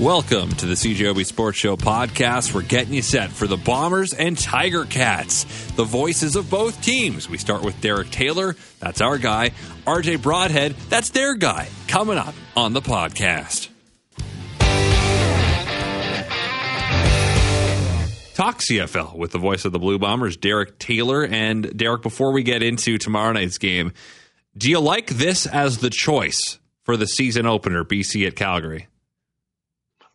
Welcome to the CJOB Sports Show podcast. We're getting you set for the Bombers and Tiger Cats, the voices of both teams. We start with Derek Taylor, that's our guy. RJ Broadhead, that's their guy. Coming up on the podcast. Talk CFL with the voice of the Blue Bombers, Derek Taylor. And Derek, before we get into tomorrow night's game, do you like this as the choice for the season opener, BC at Calgary?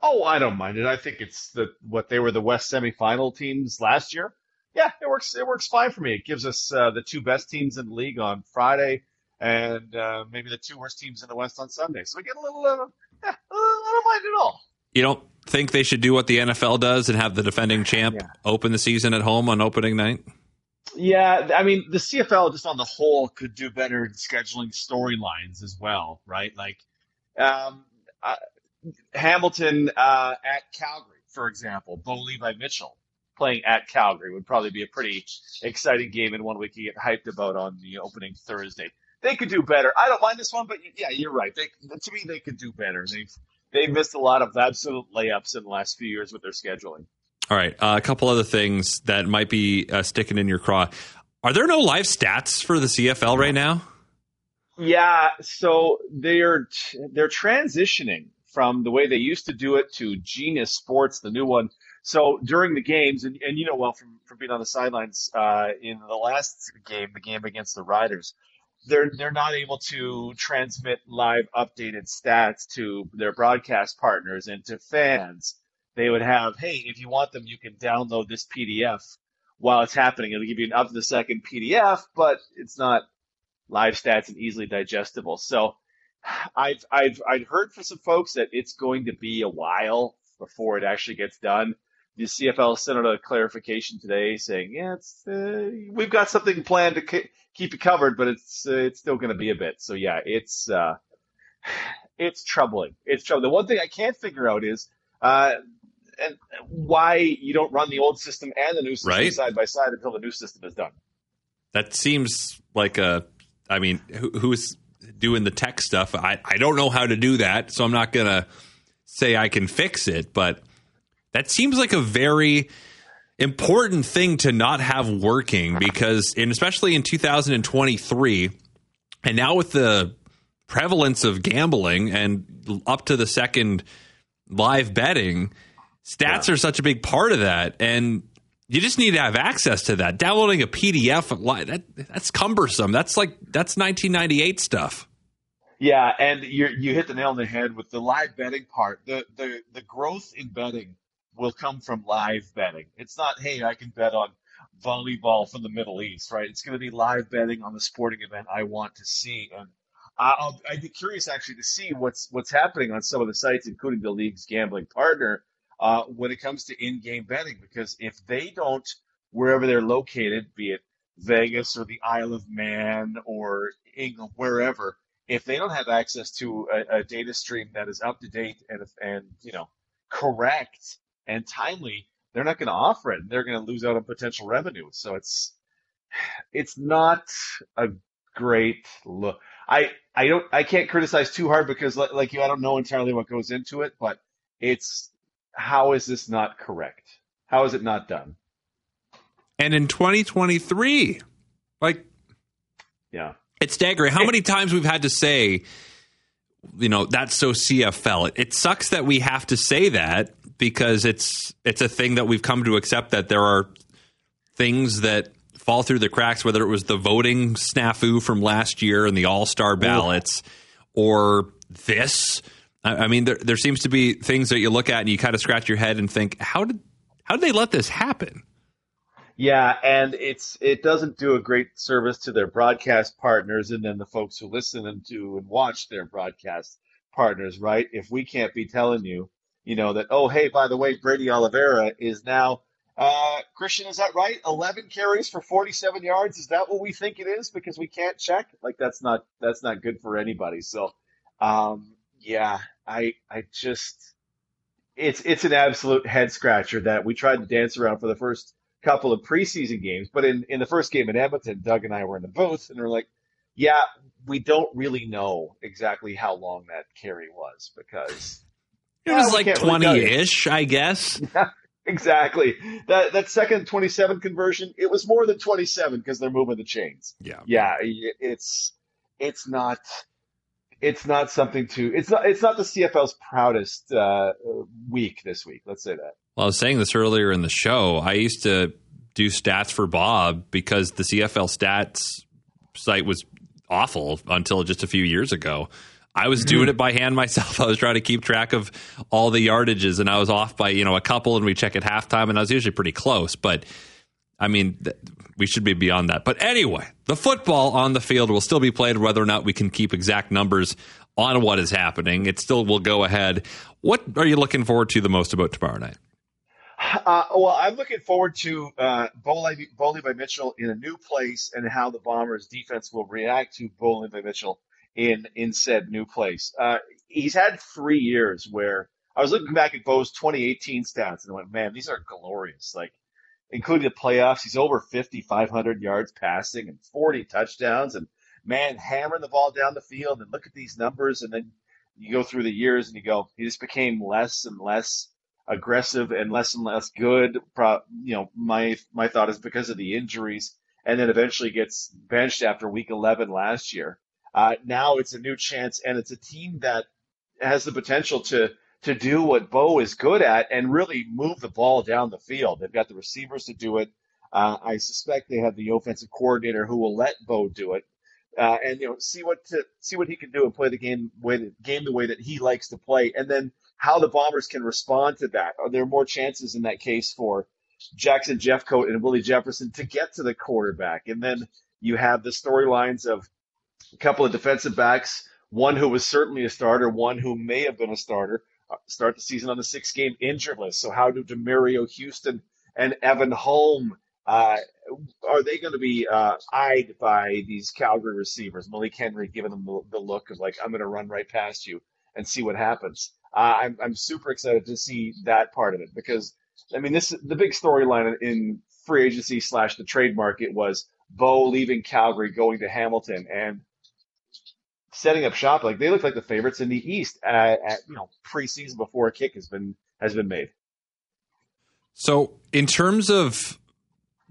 Oh, I don't mind it. I think it's the what they were the West semifinal teams last year. Yeah, it works. It works fine for me. It gives us uh, the two best teams in the league on Friday, and uh, maybe the two worst teams in the West on Sunday. So we get a little. Uh, yeah, I don't mind at all. You don't think they should do what the NFL does and have the defending champ yeah. open the season at home on opening night? Yeah, I mean the CFL just on the whole could do better in scheduling storylines as well, right? Like, um, Hamilton uh, at Calgary, for example, Bo Levi Mitchell playing at Calgary would probably be a pretty exciting game and one we could get hyped about on the opening Thursday. They could do better. I don't mind this one, but yeah, you're right. They, to me, they could do better. They've they've missed a lot of absolute layups in the last few years with their scheduling. All right, uh, a couple other things that might be uh, sticking in your craw. Are there no live stats for the CFL right now? Yeah, so they're they're transitioning from the way they used to do it to Genius Sports, the new one. So during the games, and, and you know well from, from being on the sidelines uh, in the last game, the game against the Riders, they're they're not able to transmit live updated stats to their broadcast partners and to fans. They would have, hey, if you want them, you can download this PDF while it's happening. It'll give you an up to the second PDF, but it's not live stats and easily digestible. So I've I've I've heard from some folks that it's going to be a while before it actually gets done. The CFL sent out a clarification today saying, yeah, it's uh, we've got something planned to k- keep you covered, but it's uh, it's still going to be a bit. So yeah, it's uh, it's troubling. It's troubling. The one thing I can't figure out is uh, and why you don't run the old system and the new system right? side by side until the new system is done. That seems like a. I mean, who, who's doing the tech stuff. I, I don't know how to do that, so I'm not going to say I can fix it, but that seems like a very important thing to not have working because, and especially in 2023, and now with the prevalence of gambling and up to the second live betting, stats yeah. are such a big part of that. And you just need to have access to that. Downloading a PDF, that, that's cumbersome. That's like, that's 1998 stuff. Yeah, and you you hit the nail on the head with the live betting part. The the the growth in betting will come from live betting. It's not, hey, I can bet on volleyball from the Middle East, right? It's going to be live betting on the sporting event I want to see, and I'll, I'd be curious actually to see what's what's happening on some of the sites, including the league's gambling partner, uh, when it comes to in-game betting. Because if they don't, wherever they're located, be it Vegas or the Isle of Man or England, wherever, if they don't have access to a, a data stream that is up to date and and you know correct and timely, they're not going to offer it. and They're going to lose out on potential revenue. So it's it's not a great look. I I don't I can't criticize too hard because like, like you I don't know entirely what goes into it, but it's how is this not correct? How is it not done? And in 2023, like yeah. It's staggering how many times we've had to say, you know, that's so CFL. It, it sucks that we have to say that because it's it's a thing that we've come to accept that there are things that fall through the cracks, whether it was the voting snafu from last year and the All Star ballots, or this. I, I mean, there there seems to be things that you look at and you kind of scratch your head and think, how did how did they let this happen? Yeah, and it's it doesn't do a great service to their broadcast partners and then the folks who listen and to and watch their broadcast partners, right? If we can't be telling you, you know, that oh hey, by the way, Brady Oliveira is now uh, Christian, is that right? Eleven carries for forty-seven yards. Is that what we think it is? Because we can't check. Like that's not that's not good for anybody. So, um, yeah, I I just it's it's an absolute head scratcher that we tried to dance around for the first couple of preseason games. But in, in the first game in Edmonton, Doug and I were in the booth and we're like, yeah, we don't really know exactly how long that carry was because It was like twenty ish, I guess. exactly. That that second twenty seven conversion, it was more than twenty seven because they're moving the chains. Yeah, yeah. It's it's not it's not something to it's not it's not the CFL's proudest uh, week this week. Let's say that. Well, I was saying this earlier in the show. I used to do stats for Bob because the CFL stats site was awful until just a few years ago. I was doing mm-hmm. it by hand myself. I was trying to keep track of all the yardages, and I was off by you know a couple, and we check at halftime, and I was usually pretty close. But I mean, th- we should be beyond that. But anyway, the football on the field will still be played, whether or not we can keep exact numbers on what is happening. It still will go ahead. What are you looking forward to the most about tomorrow night? Uh, well, I'm looking forward to uh, Bo Levi Mitchell in a new place and how the Bombers defense will react to Bo Levi Mitchell in in said new place. Uh, he's had three years where I was looking back at Bo's 2018 stats and I went, man, these are glorious. Like, including the playoffs, he's over 50, 500 yards passing and 40 touchdowns and man, hammering the ball down the field. And look at these numbers. And then you go through the years and you go, he just became less and less aggressive and less and less good. Pro, you know, my my thought is because of the injuries, and then eventually gets benched after week 11 last year. Uh, now it's a new chance, and it's a team that has the potential to to do what Bo is good at and really move the ball down the field. They've got the receivers to do it. Uh, I suspect they have the offensive coordinator who will let Bo do it. Uh, and you know, see what to see what he can do and play the game way game the way that he likes to play, and then how the Bombers can respond to that. Are there more chances in that case for Jackson Jeffcoat and Willie Jefferson to get to the quarterback? And then you have the storylines of a couple of defensive backs, one who was certainly a starter, one who may have been a starter, start the season on the six game injured list. So how do Demerio Houston and Evan Holm uh, are they going to be uh, eyed by these Calgary receivers? Malik Henry giving them the, the look of like, I'm going to run right past you and see what happens uh, I'm I'm super excited to see that part of it because I mean this the big storyline in free agency slash the trade market was Bo leaving Calgary going to Hamilton and setting up shop like they look like the favorites in the East at, at you know preseason before a kick has been has been made. So in terms of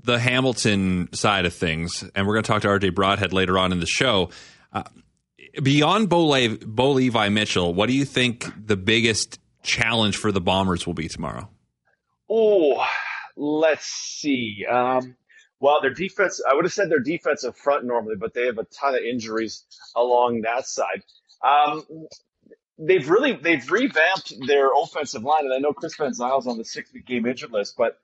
the Hamilton side of things, and we're going to talk to RJ Broadhead later on in the show. Uh, beyond Bo, Le- Bo Levi Mitchell, what do you think the biggest challenge for the Bombers will be tomorrow? Oh, let's see. Um, well, their defense, I would have said their defensive front normally, but they have a ton of injuries along that side. Um, they've really, they've revamped their offensive line. And I know Chris Van Zeyl's on the six week game injured list, but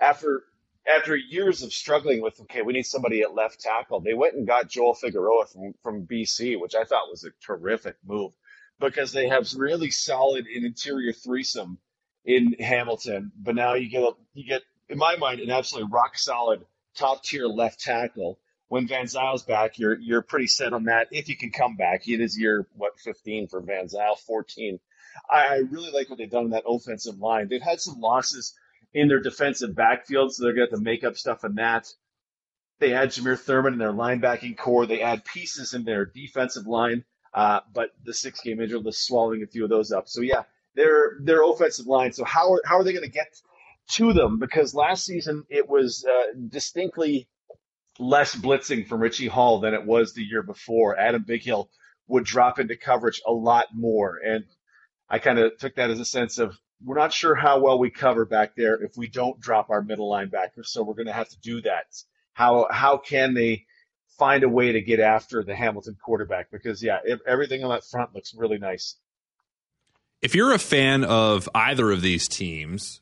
after after years of struggling with, okay, we need somebody at left tackle, they went and got Joel Figueroa from, from BC, which I thought was a terrific move because they have really solid in interior threesome in Hamilton. But now you get, a, you get, in my mind, an absolutely rock solid top tier left tackle. When Van Zeyl's back, you're, you're pretty set on that. If you can come back, it is year, what, 15 for Van Zeyl, 14. I, I really like what they've done in that offensive line. They've had some losses in their defensive backfield, so they're going to have to make up stuff in that. They add Jameer Thurman in their linebacking core. They add pieces in their defensive line, uh, but the six game injury is swallowing a few of those up. So yeah, their their offensive line. So how are, how are they going to get to them? Because last season it was uh, distinctly less blitzing from Richie Hall than it was the year before. Adam Bighill would drop into coverage a lot more, and I kind of took that as a sense of we're not sure how well we cover back there if we don't drop our middle linebacker. So we're going to have to do that. How how can they find a way to get after the Hamilton quarterback? Because yeah, everything on that front looks really nice. If you're a fan of either of these teams,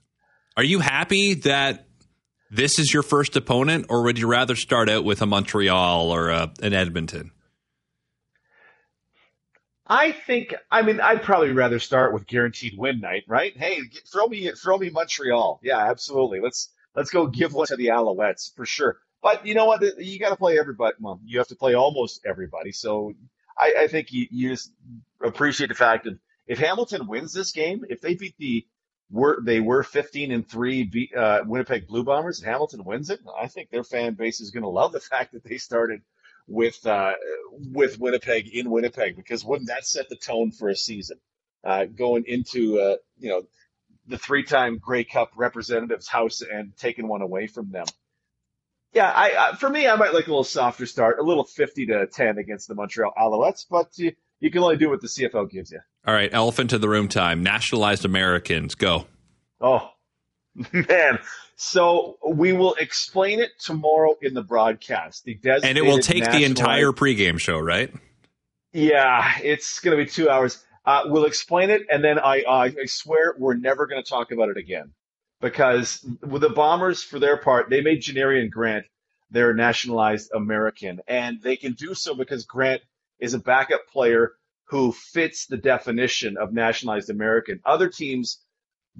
are you happy that this is your first opponent, or would you rather start out with a Montreal or a, an Edmonton? I think. I mean, I'd probably rather start with guaranteed win night, right? Hey, throw me, throw me Montreal. Yeah, absolutely. Let's let's go give one to the Alouettes for sure. But you know what? You got to play everybody. Well, you have to play almost everybody. So I, I think you, you just appreciate the fact that if Hamilton wins this game, if they beat the were they were 15 and three beat, uh, Winnipeg Blue Bombers, and Hamilton wins it, I think their fan base is going to love the fact that they started with uh, with Winnipeg in Winnipeg because wouldn't that set the tone for a season? uh, going into uh, you know the three-time Grey Cup representatives' house and taking one away from them. Yeah, I, I, for me, I might like a little softer start, a little fifty to ten against the Montreal Alouettes, but you, you can only do what the CFL gives you. All right, elephant in the room time. Nationalized Americans, go. Oh man, so we will explain it tomorrow in the broadcast. The and it will take the entire pregame show, right? Yeah, it's going to be two hours. Uh, we'll explain it, and then I, uh, I swear we're never going to talk about it again because with the Bombers, for their part, they made Janarion Grant their nationalized American, and they can do so because Grant is a backup player who fits the definition of nationalized American. Other teams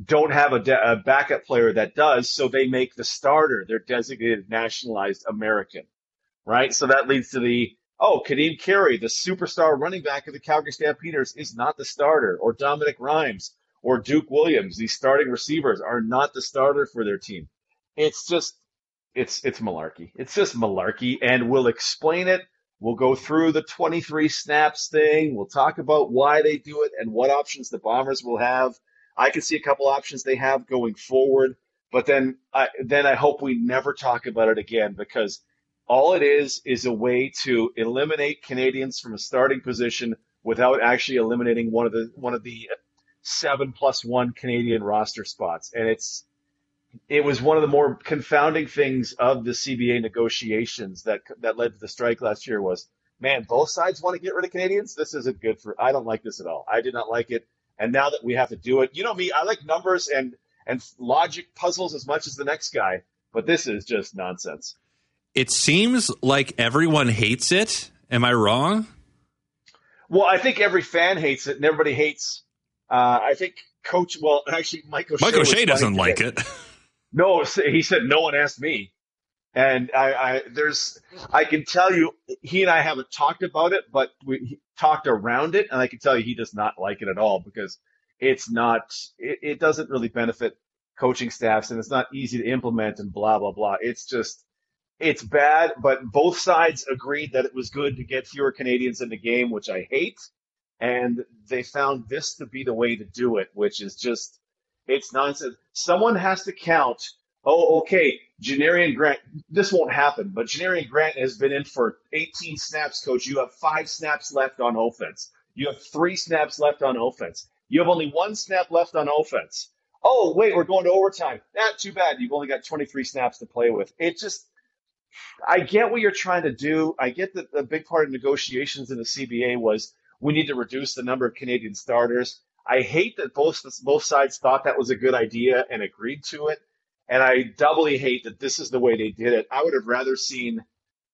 don't have a, de- a backup player that does, so they make the starter their designated nationalized American, right? So that leads to the oh, Ka'Deem Carey, the superstar running back of the Calgary Stampeders, is not the starter, or Dominique Rhymes or Duke Williams, these starting receivers are not the starter for their team. It's just it's it's malarkey. It's just malarkey, and we'll explain it. We'll go through the 23 snaps thing. We'll talk about why they do it and what options the Bombers will have. I can see a couple options they have going forward, but then I then I hope we never talk about it again because all it is is a way to eliminate Canadians from a starting position without actually eliminating one of the one of the seven plus one Canadian roster spots. And it's it was one of the more confounding things of the CBA negotiations that that led to the strike last year was man, both sides want to get rid of Canadians. This isn't good for I don't like this at all. I did not like it. And now that we have to do it, you know me, I like numbers and and logic puzzles as much as the next guy, but this is just nonsense it seems like everyone hates it. Am I wrong? Well, I think every fan hates it, and everybody hates. Uh, I think Coach. Well, actually, Mike O'Shea. Mike O'Shea doesn't like it. No, he said no one asked me, and I, I there's I can tell you he and I haven't talked about it, but we talked around it, and I can tell you he does not like it at all because it's not. It, it doesn't really benefit coaching staffs, and it's not easy to implement, and blah blah blah. It's just it's bad, but both sides agreed that it was good to get fewer Canadians in the game, which I hate. And they found this to be the way to do it, which is just, it's nonsense. Someone has to count. Oh, okay. Janarion Grant, this won't happen, but Janarion Grant has been in for 18 snaps, coach. You have five snaps left on offense. You have three snaps left on offense. You have only one snap left on offense. Oh, wait, we're going to overtime. Not too bad. You've only got 23 snaps to play with. It just, I get what you're trying to do. I get that the big part of negotiations in the CBA was we need to reduce the number of Canadian starters. I hate that both both sides thought that was a good idea and agreed to it, and I doubly hate that this is the way they did it. I would have rather seen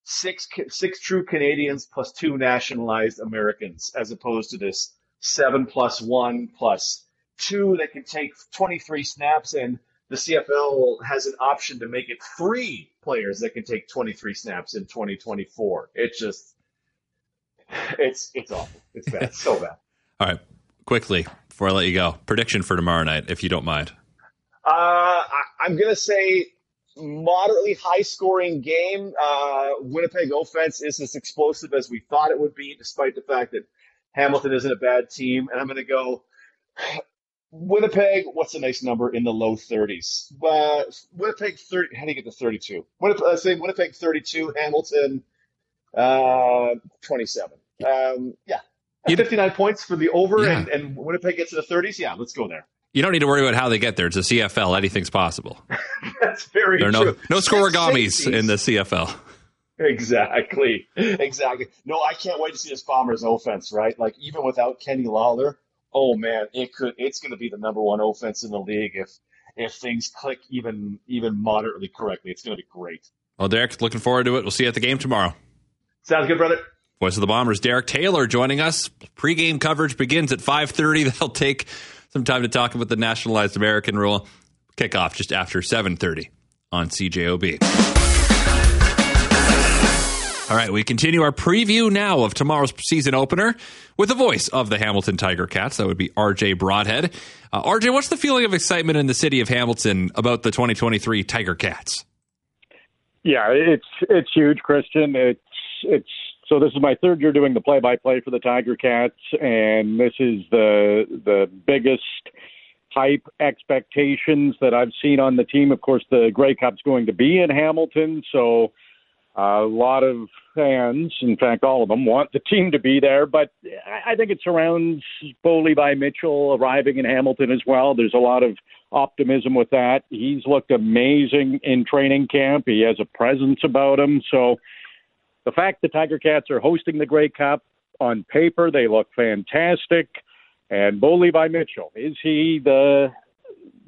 six six true Canadians plus two nationalized Americans as opposed to this seven plus one plus two that can take 23 snaps and the CFL has an option to make it three players that can take 23 snaps in 2024. It's just, it's it's awful. It's bad. So bad. All right, quickly before I let you go, prediction for tomorrow night, if you don't mind. Uh, I, I'm gonna say moderately high scoring game. Uh, Winnipeg offense is as explosive as we thought it would be, despite the fact that Hamilton isn't a bad team. And I'm going to go Winnipeg, what's a nice number in the low 30s? Uh, Winnipeg 30. How do you get to 32? Winnipeg, let's say Winnipeg 32, Hamilton uh, 27. Um, yeah. 59 points for the over, yeah. and, and Winnipeg gets to the 30s. Yeah, let's go there. You don't need to worry about how they get there. It's a CFL. Anything's possible. That's very there are no, true. No scorigamis in the CFL. Exactly. Exactly. No, I can't wait to see this Bombers offense, right? Like, even without Kenny Lawler, oh man, it could it's going to be the number one offense in the league if if things click even even moderately correctly. It's going to be great. Well, Derek, looking forward to it. We'll see you at the game tomorrow. Sounds good, brother. Voice of the Bombers, Derek Taylor, joining us. Pre-game coverage begins at 5:30. They'll take some time to talk about the nationalized American rule. Kickoff just after 7:30 on CJOB. All right, we continue our preview now of tomorrow's season opener with the voice of the Hamilton Tiger Cats. That would be RJ Broadhead. Uh, RJ, what's the feeling of excitement in the city of Hamilton about the 2023 Tiger Cats? Yeah, it's it's huge, Christian. It's it's So this is my third year doing the play-by-play for the Tiger Cats, and this is the the biggest hype expectations that I've seen on the team. Of course, the Grey Cup's going to be in Hamilton, so a lot of fans, in fact, all of them, want the team to be there. But I think it surrounds Bo Levi Mitchell arriving in Hamilton as well. There's a lot of optimism with that. He's looked amazing in training camp. He has a presence about him. So the fact the Tiger Cats are hosting the Grey Cup on paper, they look fantastic. And Bo Levi Mitchell, is he the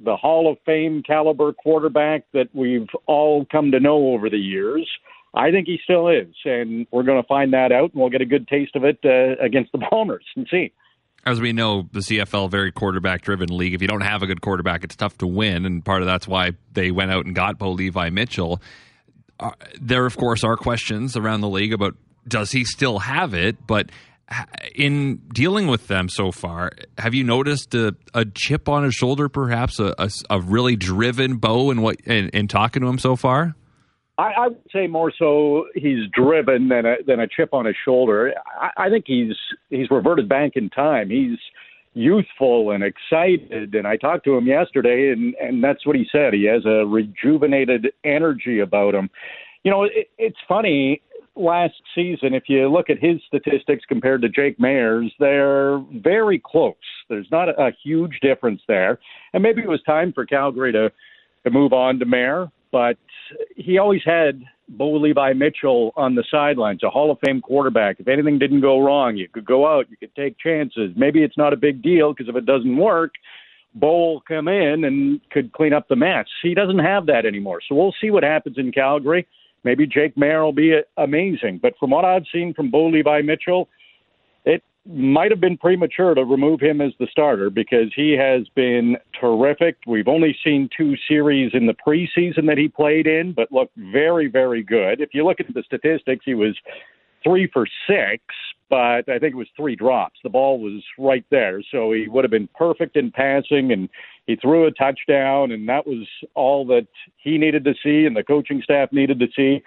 the Hall of Fame caliber quarterback that we've all come to know over the years? I think he still is, and we're going to find that out, and we'll get a good taste of it uh, against the Bombers and see. As we know, the CFL very quarterback driven league. If you don't have a good quarterback, it's tough to win, and part of that's why they went out and got Bo Levi Mitchell. Uh, there, of course, are questions around the league about does he still have it, but in dealing with them so far, have you noticed a, a chip on his shoulder, perhaps a, a, a really driven Bo in what in, in, talking to him so far? I, I, would say more so he's driven than a than a chip on his shoulder. I, I think he's he's reverted back in time. He's youthful and excited, and I talked to him yesterday, and and that's what he said. He has a rejuvenated energy about him. You know, it, it's funny last season, if you look at his statistics compared to Jake Maier's, they're very close. There's not a, a huge difference there. And maybe it was time for Calgary to, to move on to Maier, but he always had Bo Levi Mitchell on the sidelines, a Hall of Fame quarterback. If anything didn't go wrong, you could go out, you could take chances. Maybe it's not a big deal because if it doesn't work, Bo will come in and could clean up the mess. He doesn't have that anymore. So we'll see what happens in Calgary. Maybe Jake Maier will be amazing. But from what I've seen from Bo Levi Mitchell, it might have been premature to remove him as the starter because he has been terrific. We've only seen two series in the preseason that he played in, but looked very, very good. If you look at the statistics, he was three for six, but I think it was three drops. The ball was right there, so he would have been perfect in passing, and he threw a touchdown, and that was all that he needed to see, and the coaching staff needed to see.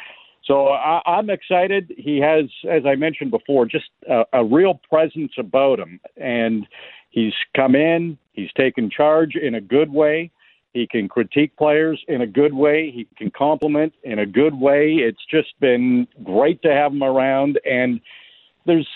So I, I'm excited. He has, as I mentioned before, just a, a real presence about him, and he's come in. He's taken charge in a good way. He can critique players in a good way. He can compliment in a good way. It's just been great to have him around. And there's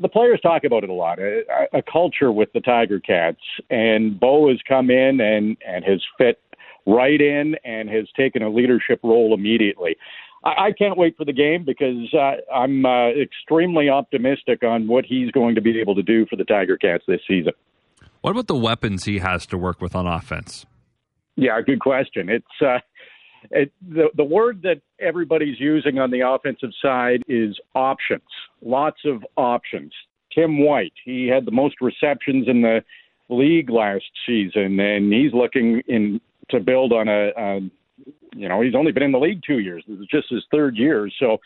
the players talk about it a lot, a, a culture with the Tiger Cats. And Bo has come in and, and has fit right in and has taken a leadership role immediately. I, I can't wait for the game because uh, I'm uh, extremely optimistic on what he's going to be able to do for the Tiger Cats this season. What about the weapons he has to work with on offense? Yeah, good question. It's uh, it, the the word that everybody's using on the offensive side is options. Lots of options. Tim White, he had the most receptions in the league last season, and he's looking in to build on a, a you know he's only been in the league two years. This is just his third year, so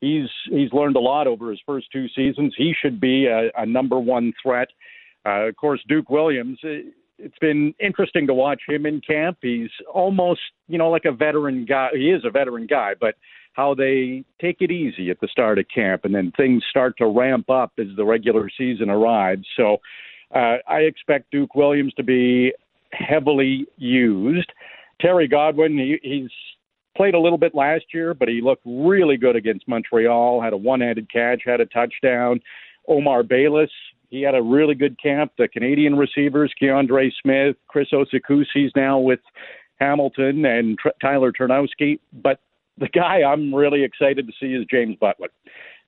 he's he's learned a lot over his first two seasons. He should be a, a number one threat. Uh, of course, Duke Williams it's been interesting to watch him in camp. He's almost, you know, like a veteran guy. He is a veteran guy, but how they take it easy at the start of camp and then things start to ramp up as the regular season arrives. So uh, I expect Duke Williams to be heavily used. Terry Godwin, he, he's played a little bit last year, but he looked really good against Montreal, had a one handed catch, had a touchdown. Omar Bayless, he had a really good camp. The Canadian receivers, Kiondre Smith, Chris Osei-Kusi's now with Hamilton, and Tr- Tyler Ternowski. But the guy I'm really excited to see is James Butler,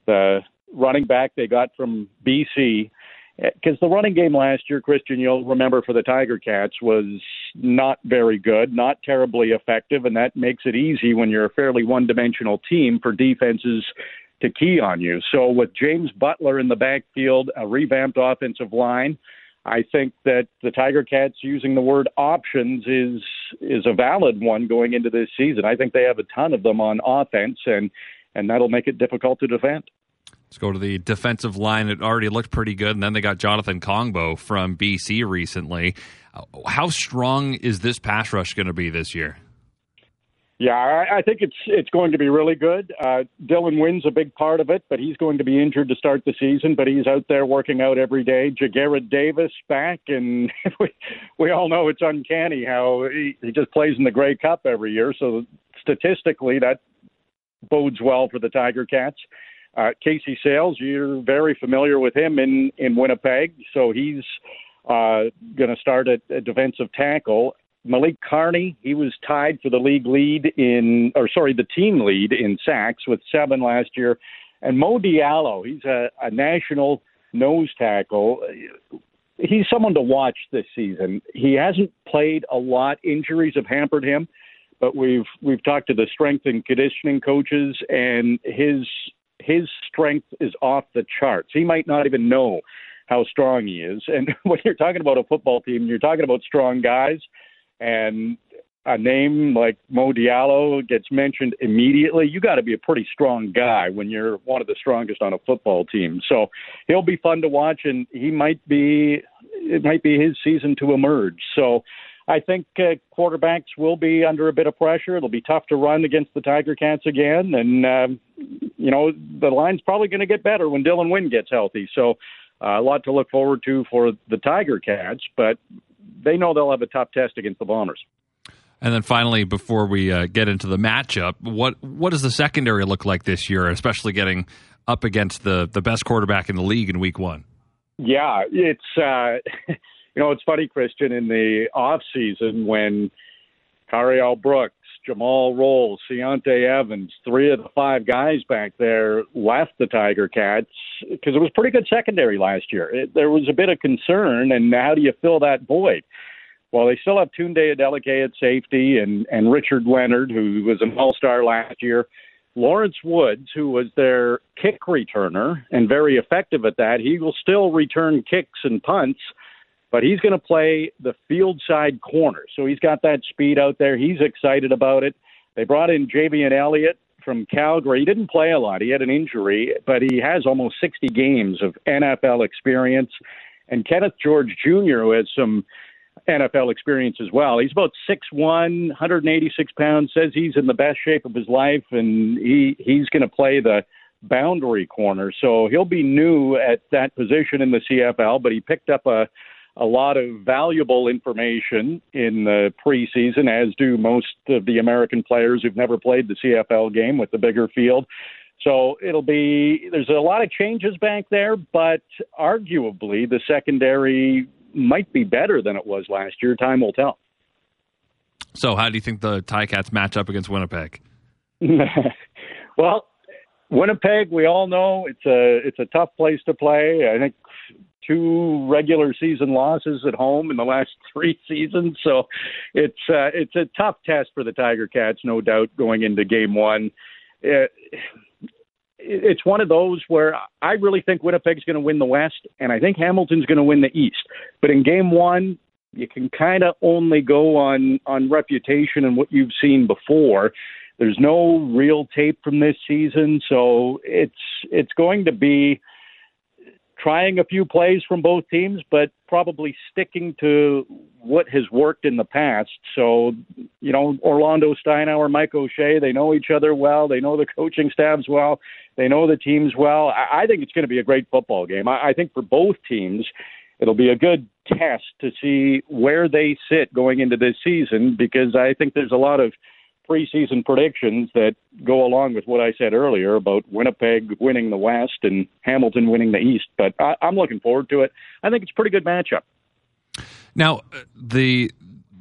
the running back they got from BC. Because the running game last year, Christian, you'll remember for the Tiger Cats, was not very good, not terribly effective, and that makes it easy when you're a fairly one dimensional team for defenses to key on you. So with James Butler in the backfield, a revamped offensive line, I think that the Tiger Cats using the word options is is a valid one going into this season. I think they have a ton of them on offense, and and that'll make it difficult to defend. Let's go to the defensive line. It already looked pretty good, and then they got Jonathan Kongbo from BC recently. How strong is this pass rush going to be this year? Yeah, I, think it's it's going to be really good. Uh, Dylan Wynn's a big part of it, but he's going to be injured to start the season. But he's out there working out every day. Ja'Gared Davis back, and we we all know it's uncanny how he, he just plays in the Grey Cup every year. So statistically, that bodes well for the Tiger Cats. Uh, Casey Sayles, you're very familiar with him in in Winnipeg, so he's uh, going to start at, defensive tackle. Malik Carney, he was tied for the league lead in, or sorry, the team lead in sacks with seven last year. And Mo Diallo, he's a, a national nose tackle. He's someone to watch this season. He hasn't played a lot. Injuries have hampered him, but we've we've talked to the strength and conditioning coaches, and his his strength is off the charts. He might not even know how strong he is. And when you're talking about a football team, you're talking about strong guys and a name like Mo Diallo gets mentioned immediately, you got to be a pretty strong guy when you're one of the strongest on a football team. So he'll be fun to watch, and he might be it might be his season to emerge. So I think uh, quarterbacks will be under a bit of pressure. It'll be tough to run against the Tiger Cats again, and um, you know the line's probably going to get better when Dylan Wynn gets healthy. So uh, a lot to look forward to for the Tiger Cats, but they know they'll have a tough test against the Bombers. And then finally, before we uh, get into the matchup, what what does the secondary look like this year, especially getting up against the the best quarterback in the league in Week One? Yeah, it's uh, you know it's funny, Christian. In the off season, when Cariel Brooks, Jamal Rolls, Ciante Evans, three of the five guys back there left the Tiger Cats because it was pretty good secondary last year. It, there was a bit of concern, and how do you fill that void? Well, they still have Tunde Adeleke at safety and, and Richard Leonard, who was an all star last year. Lawrence Woods, who was their kick returner and very effective at that, he will still return kicks and punts, but he's going to play the field side corner. So he's got that speed out there. He's excited about it. They brought in Javien Elliott from Calgary. He didn't play a lot. He had an injury, but he has almost 60 games of NFL experience. And Kenneth George Jr., who has some NFL experience as well. He's about 6'1", 186 pounds, says he's in the best shape of his life, and he he's going to play the boundary corner. So he'll be new at that position in the CFL, but he picked up a a lot of valuable information in the preseason, as do most of the American players who've never played the CFL game with the bigger field. So it'll be there's a lot of changes back there, but arguably the secondary might be better than it was last year. Time will tell. So, how do you think the Ticats match up against Winnipeg? well, Winnipeg, we all know it's a it's a tough place to play. I think two regular season losses at home in the last three seasons, so it's uh, it's a tough test for the Tiger Cats, no doubt, going into Game One. It, it's one of those where I really think Winnipeg's going to win the West, and I think Hamilton's going to win the East. But in Game One, you can kind of only go on on reputation and what you've seen before. There's no real tape from this season, so it's it's going to be trying a few plays from both teams, but probably sticking to what has worked in the past. So, you know, Orlando Steinauer, Mike O'Shea, they know each other well. They know the coaching staffs well. They know the teams well. I, I think it's going to be a great football game. I, I think for both teams, it'll be a good test to see where they sit going into this season because I think there's a lot of – preseason predictions that go along with what I said earlier about Winnipeg winning the West and Hamilton winning the East. But I, I'm looking forward to it. I think it's a pretty good matchup. Now, uh, the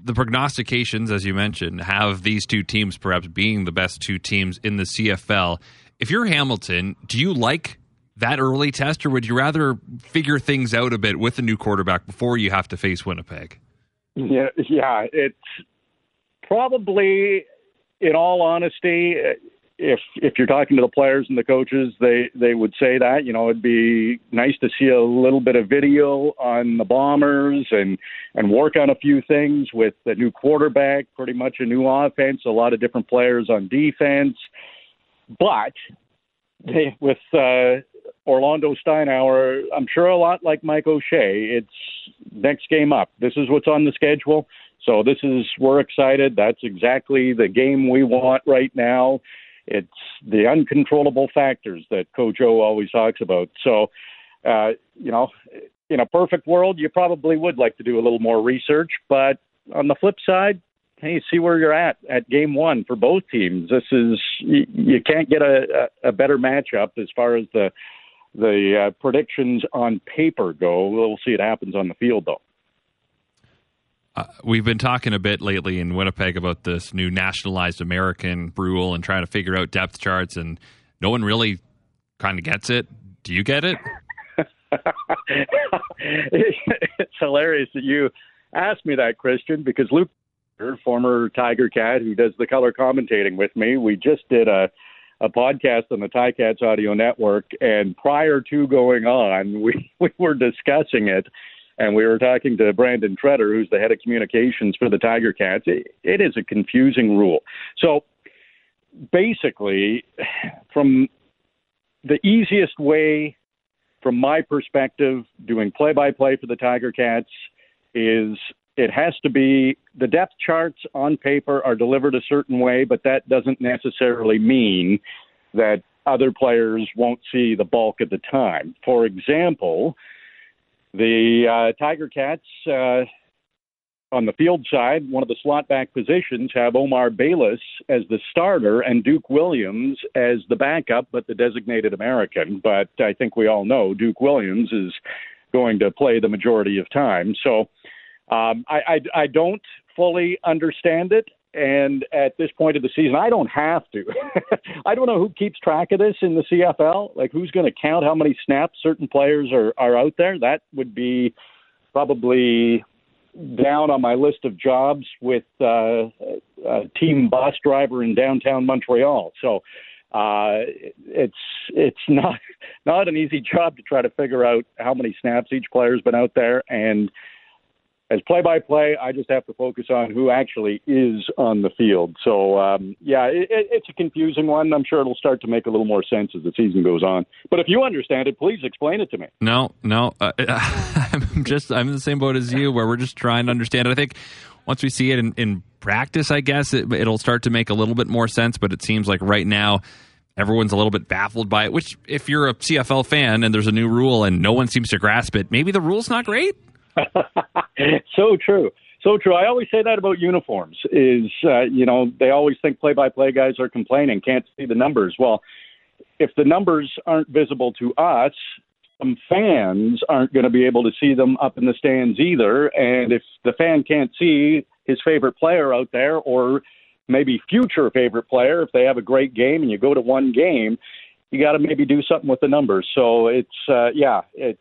the prognostications, as you mentioned, have these two teams perhaps being the best two teams in the CFL. If you're Hamilton, do you like that early test, or would you rather figure things out a bit with a new quarterback before you have to face Winnipeg? Yeah, yeah, it's probably in all honesty, if if you're talking to the players and the coaches, they they would say that you know it'd be nice to see a little bit of video on the Bombers and and work on a few things with the new quarterback, pretty much a new offense, a lot of different players on defense, but they, with uh, Orlando Steinauer, I'm sure a lot like Mike O'Shea, it's next game up. This is what's on the schedule So this is we're excited. That's exactly the game we want right now. It's the uncontrollable factors that Coach O always talks about. So, uh, you know, in a perfect world, you probably would like to do a little more research, but on the flip side, hey, see where you're at at game one for both teams. This is you, can't get a, a better matchup as far as the the uh, predictions on paper go. We'll see what happens on the field, though. Uh, we've been talking a bit lately in Winnipeg about this new nationalized American rule and trying to figure out depth charts, and no one really kind of gets it. Do you get it? it's hilarious that you asked me that, Christian, because Luke, former Tiger Cat, who does the color commentating with me, we just did a a podcast on the Ticats Audio Network, and prior to going on, we we were discussing it and we were talking to Brandon Tretter, who's the head of communications for the Tiger Cats. It, it is a confusing rule. So basically, from the easiest way, from my perspective, doing play by play for the Tiger Cats is it has to be the depth charts on paper are delivered a certain way, but that doesn't necessarily mean that other players won't see the bulk of the time. For example, the uh, Tiger Cats uh, on the field side, one of the slot back positions, have Omar Bayless as the starter and Duke Williams as the backup, but the designated American. But I think we all know Duke Williams is going to play the majority of time. So um, I, I, I don't fully understand it. And at this point of the season, I don't have to. I don't know who keeps track of this in the CFL. Like, who's going to count how many snaps certain players are, are out there? That would be probably down on my list of jobs with uh, a team bus driver in downtown Montreal. So uh, it's it's not not an easy job to try to figure out how many snaps each player's been out there and as play by play, I just have to focus on who actually is on the field. So, um, yeah, it, it's a confusing one. I'm sure it'll start to make a little more sense as the season goes on. But if you understand it, please explain it to me. No, no, uh, I'm just I'm in the same boat as you, where we're just trying to understand it. I think once we see it in, in practice, I guess it, it'll start to make a little bit more sense. But it seems like right now everyone's a little bit baffled by it. Which, if you're a CFL fan and there's a new rule and no one seems to grasp it, maybe the rule's not great. so true. So true. I always say that about uniforms is, uh, you know, they always think play by play guys are complaining, can't see the numbers. Well, if the numbers aren't visible to us, some fans aren't going to be able to see them up in the stands either. And if the fan can't see his favorite player out there or maybe future favorite player, if they have a great game and you go to one game, you got to maybe do something with the numbers. So it's, uh, yeah, it's,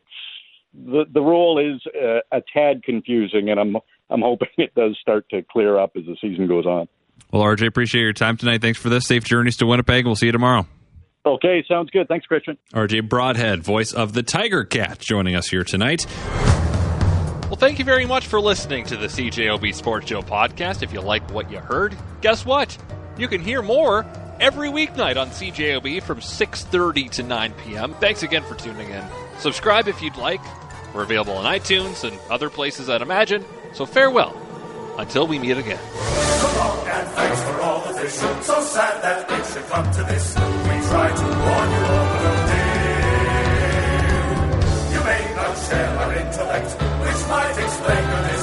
the the rule is uh, a tad confusing, and I'm I'm hoping it does start to clear up as the season goes on. Well, RJ, appreciate your time tonight. Thanks for this. Safe journeys to Winnipeg. We'll see you tomorrow. Okay, sounds good. Thanks, Christian. RJ Broadhead, voice of the Tiger Cat, joining us here tonight. Well, thank you very much for listening to the CJOB Sports Show podcast. If you like what you heard, guess what? You can hear more every weeknight on CJOB from 6:30 to 9 p.m. Thanks again for tuning in. Subscribe if you'd like. We're available on iTunes and other places, I'd imagine. So farewell until we meet again. And thanks for all the. So sad that it should come to this. We try to warn you you may not share our intellect, which might explain